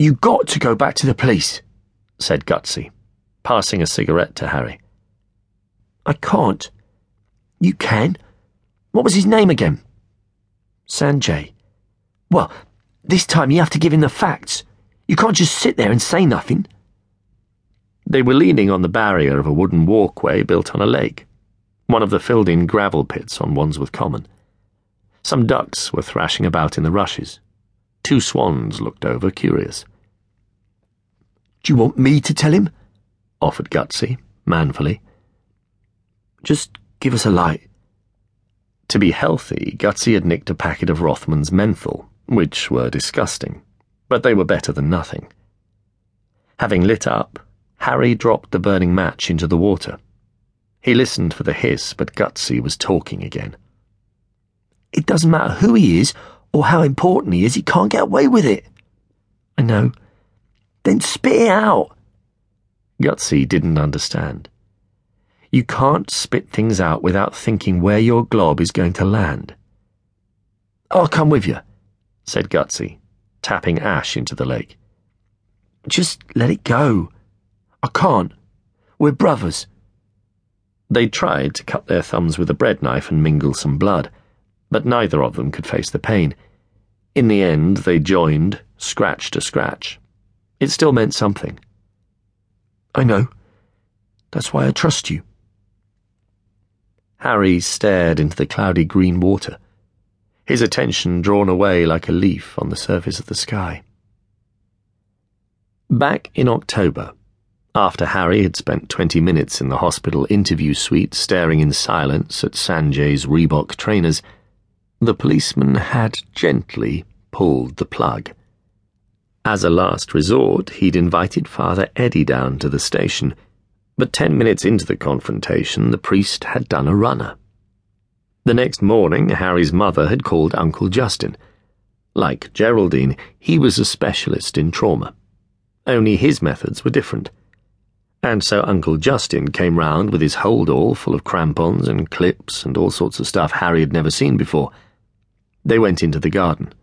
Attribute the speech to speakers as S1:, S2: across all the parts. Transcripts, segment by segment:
S1: You got to go back to the police, said Gutsy, passing a cigarette to Harry. I can't. You can. What was his name again? Sanjay. Well, this time you have to give him the facts. You can't just sit there and say nothing.
S2: They were leaning on the barrier of a wooden walkway built on a lake, one of the filled in gravel pits on Wandsworth Common. Some ducks were thrashing about in the rushes. Two swans looked over, curious.
S1: Do you want me to tell him?
S2: offered Gutsy, manfully.
S1: Just give us a light.
S2: To be healthy, Gutsy had nicked a packet of Rothman's menthol, which were disgusting, but they were better than nothing. Having lit up, Harry dropped the burning match into the water. He listened for the hiss, but Gutsy was talking again.
S1: It doesn't matter who he is or how important he is, he can't get away with it. I know. Then spit it out.
S2: Gutsy didn't understand. You can't spit things out without thinking where your glob is going to land.
S1: I'll come with you,
S2: said Gutsy, tapping ash into the lake.
S1: Just let it go. I can't. We're brothers.
S2: They tried to cut their thumbs with a bread knife and mingle some blood, but neither of them could face the pain. In the end, they joined, scratch to scratch. It still meant something.
S1: I know. That's why I trust you.
S2: Harry stared into the cloudy green water, his attention drawn away like a leaf on the surface of the sky. Back in October, after Harry had spent 20 minutes in the hospital interview suite staring in silence at Sanjay's Reebok trainers, the policeman had gently pulled the plug. As a last resort, he'd invited Father Eddie down to the station, but ten minutes into the confrontation, the priest had done a runner. The next morning, Harry's mother had called Uncle Justin. Like Geraldine, he was a specialist in trauma. Only his methods were different. And so Uncle Justin came round with his hold-all full of crampons and clips and all sorts of stuff Harry had never seen before. They went into the garden.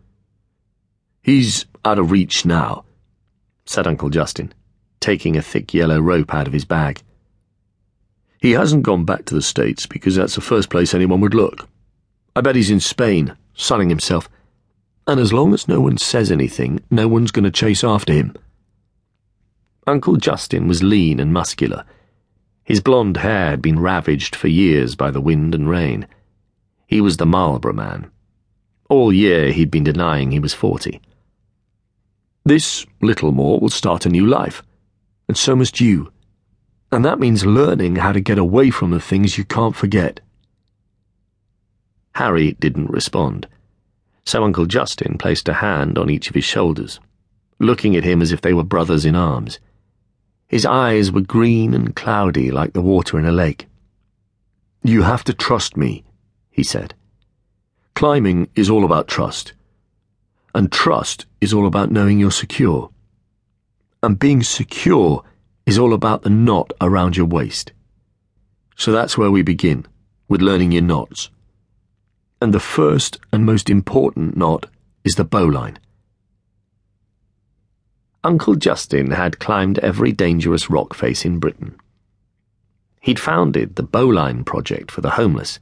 S1: He's out of reach now,
S2: said Uncle Justin, taking a thick yellow rope out of his bag.
S1: He hasn't gone back to the States because that's the first place anyone would look. I bet he's in Spain, sunning himself. And as long as no one says anything, no one's going to chase after him.
S2: Uncle Justin was lean and muscular. His blonde hair had been ravaged for years by the wind and rain. He was the Marlboro man. All year he'd been denying he was forty.
S1: This Littlemore will start a new life, and so must you. And that means learning how to get away from the things you can't forget.
S2: Harry didn't respond, so Uncle Justin placed a hand on each of his shoulders, looking at him as if they were brothers in arms. His eyes were green and cloudy like the water in a lake.
S1: You have to trust me, he said. Climbing is all about trust. And trust is all about knowing you're secure. And being secure is all about the knot around your waist. So that's where we begin, with learning your knots. And the first and most important knot is the bowline.
S2: Uncle Justin had climbed every dangerous rock face in Britain. He'd founded the Bowline Project for the homeless.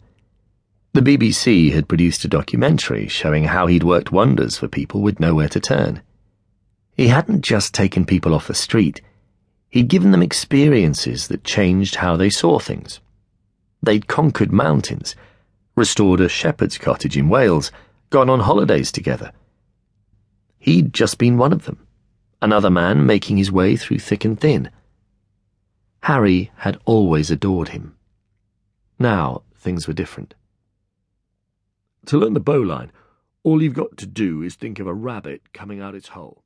S2: The BBC had produced a documentary showing how he'd worked wonders for people with nowhere to turn. He hadn't just taken people off the street, he'd given them experiences that changed how they saw things. They'd conquered mountains, restored a shepherd's cottage in Wales, gone on holidays together. He'd just been one of them another man making his way through thick and thin. Harry had always adored him. Now things were different.
S1: To learn the bowline, all you've got to do is think of a rabbit coming out its hole.